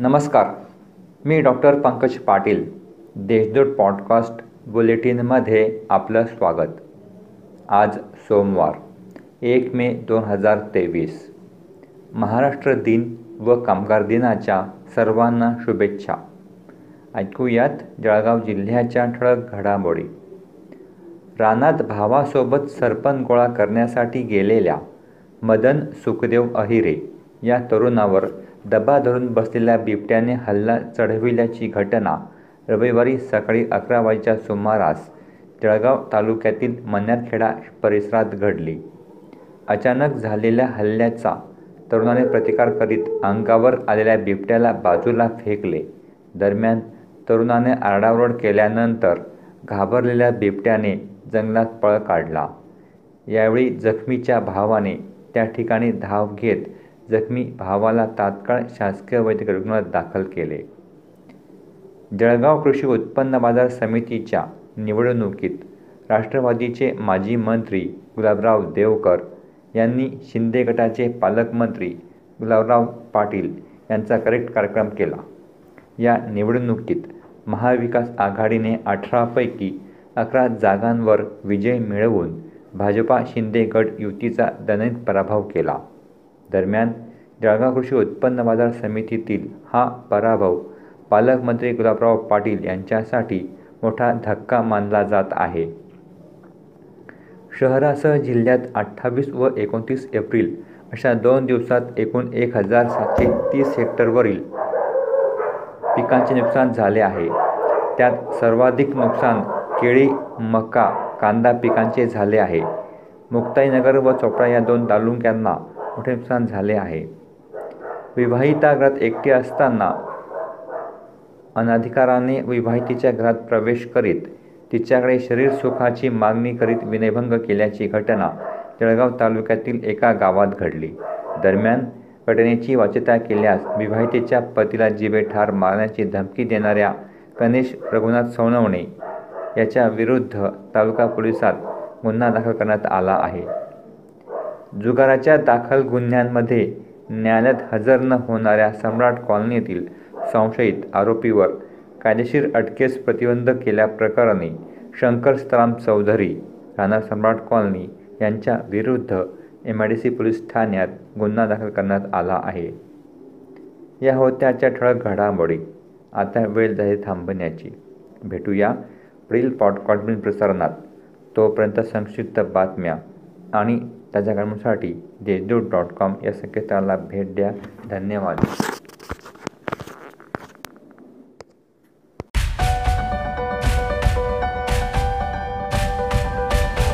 नमस्कार. मी doctor Pankaj Patil Deshdoot podcast बुलेटिनमध्ये आपलं स्वागत. आज सोमवार एक मे दोन हजार तेवीस. महाराष्ट्र दिन व कामगार दिनाच्या सर्वांना शुभेच्छा. ऐकूयात जळगाव जिल्ह्याच्या ठळक घडामोडी. रानात भावासोबत सरपण गोळा करण्यासाठी गेलेल्या मदन सुखदेव अहिरे या तरुणावर दबा धरून बसलेल्या बिबट्याने हल्ला चढविल्याची घटना रविवारी सकाळी अकरा वाजेच्या सुमारास जळगाव तालुक्यातील मन्यारखेडा परिसरात घडली. अचानक झालेल्या हल्ल्याचा तरुणाने प्रतिकार करीत अंगावर आलेल्या बिबट्याला बाजूला फेकले. दरम्यान तरुणाने आरडाओरड केल्यानंतर घाबरलेल्या बिबट्याने जंगलात पळ काढला. यावेळी जखमीच्या भावाने त्या ठिकाणी धाव घेत जखमी भावाला तात्काळ शासकीय वैद्यकीय रुग्णालयात दाखल केले. जळगाव कृषी उत्पन्न बाजार समितीच्या निवडणुकीत राष्ट्रवादीचे माजी मंत्री गुलाबराव देवकर यांनी शिंदे गटाचे पालकमंत्री गुलाबराव पाटील यांचा करेक्ट कार्यक्रम केला. या निवडणुकीत महाविकास आघाडीने अठरापैकी अकरा जागांवर विजय मिळवून भाजपा शिंदे गट युतीचा दणदणीत पराभव केला. दरम्यान जळगाव कृषी उत्पन्न बाजार समितीतील हा पराभव पालकमंत्री गुलाबराव पाटील यांच्यासाठी मोठा धक्का मानला जात आहे. शहरासह जिल्ह्यात अठ्ठावीस व एकोणतीस एप्रिल अशा दोन दिवसात एकूण एक हजार सातशे तीस हेक्टरवरील पिकांचे नुकसान झाले आहे. त्यात सर्वाधिक नुकसान केळी मका कांदा पिकांचे झाले आहे. मुक्ताईनगर व चोपडा या दोन तालुक्यांना मोठे नुकसान झाले आहे. विवाहिता घरात एकटी असताना अनाधिकाराने विवाहितीच्या घरात प्रवेश करीत तिच्याकडे शरीर सुखाची मागणी करीत विनयभंग केल्याची घटना जळगाव तालुक्यातील एका गावात घडली. दरम्यान घटनेची वाच्यता केल्यास विवाहितेच्या पतीला जिवे ठार मारण्याची धमकी देणाऱ्या गणेश रघुनाथ सोनवणे याच्या विरुद्ध तालुका पोलिसात गुन्हा दाखल करण्यात आला आहे. जुगाराच्या दाखल गुन्ह्यांमध्ये न्यायालयात हजर न होणाऱ्या सम्राट कॉलनीतील संशयित आरोपीवर कायदेशीर अटकेस प्रतिबंध केल्याप्रकरणी शंकर सीताराम चौधरी राणा सम्राट कॉलनी यांच्या विरुद्ध M I D C police ठाण्यात गुन्हा दाखल करण्यात आला आहे. या होत्याच्या ठळक घडामोडी आता वेळ झाली थांबण्याची. भेटूया पुढील पॉडकास्ट प्रसारणात. तोपर्यंत संक्षिप्त बातम्या आणि ताज्या घडामोडीसाठी देशदूत डॉट कॉम या संकेतस्थळाला भेट द्या. धन्यवाद.